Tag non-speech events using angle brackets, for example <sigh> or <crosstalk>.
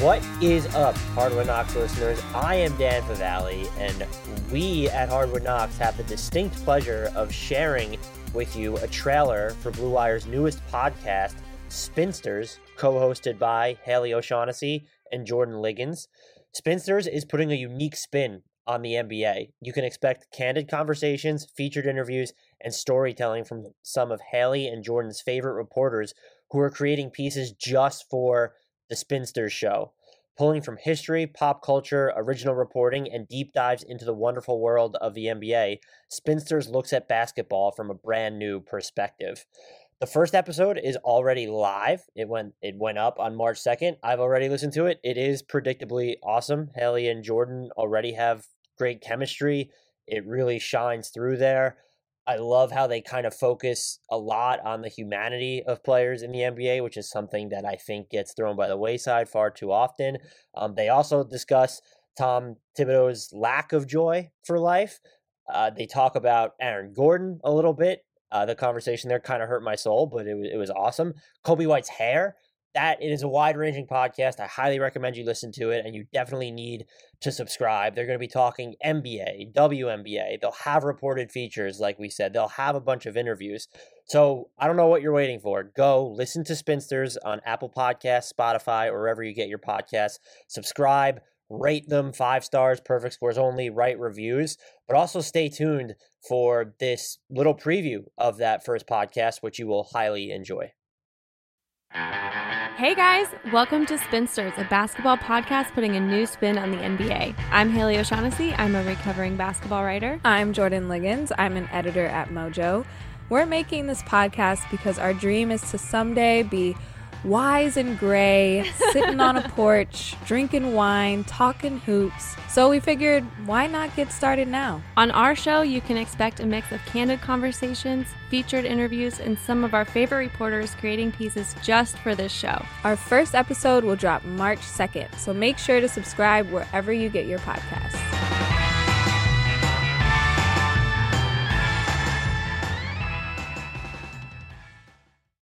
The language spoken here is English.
What is up, Hardwood Knocks listeners? I am Dan Favale, and we at Hardwood Knocks have the distinct pleasure of sharing with you a trailer for Blue Wire's newest podcast, Spinsters, co hosted by Haley O'Shaughnessy and Jordan Liggins. Spinsters is putting a unique spin on the NBA. You can expect candid conversations, featured interviews, and storytelling from some of Haley and Jordan's favorite reporters who are creating pieces just for the Spinsters show, pulling from history, pop culture, original reporting, and deep dives into the wonderful world of the NBA. Spinsters looks at basketball from a brand new perspective. The first episode is already live. It went it went up on March 2nd. I've already listened to it. It is predictably awesome. Haley and Jordan already have great chemistry. It really shines through there. I love how they kind of focus a lot on the humanity of players in the NBA, which is something that I think gets thrown by the wayside far too often. Um, they also discuss Tom Thibodeau's lack of joy for life. Uh, they talk about Aaron Gordon a little bit. Uh, the conversation there kind of hurt my soul, but it was, it was awesome. Coby White's hair that it is a wide ranging podcast. I highly recommend you listen to it, and you definitely need to subscribe. They're going to be talking NBA, WNBA. They'll have reported features, like we said. They'll have a bunch of interviews. So I don't know what you're waiting for. Go listen to Spinsters on Apple Podcasts, Spotify, or wherever you get your podcasts. Subscribe, rate them five stars, perfect scores only, write reviews, but also stay tuned for this little preview of that first podcast, which you will highly enjoy. Hey guys, welcome to Spinsters, a basketball podcast putting a new spin on the NBA. I'm Haley O'Shaughnessy. I'm a recovering basketball writer. I'm Jordan Liggins. I'm an editor at Mojo. We're making this podcast because our dream is to someday be wise and gray, sitting on a <laughs> porch, drinking wine, talking hoops. So we figured, why not get started now? On our show, you can expect a mix of candid conversations, featured interviews, and some of our favorite reporters creating pieces just for this show. Our first episode will drop March 2nd, so make sure to subscribe wherever you get your podcasts.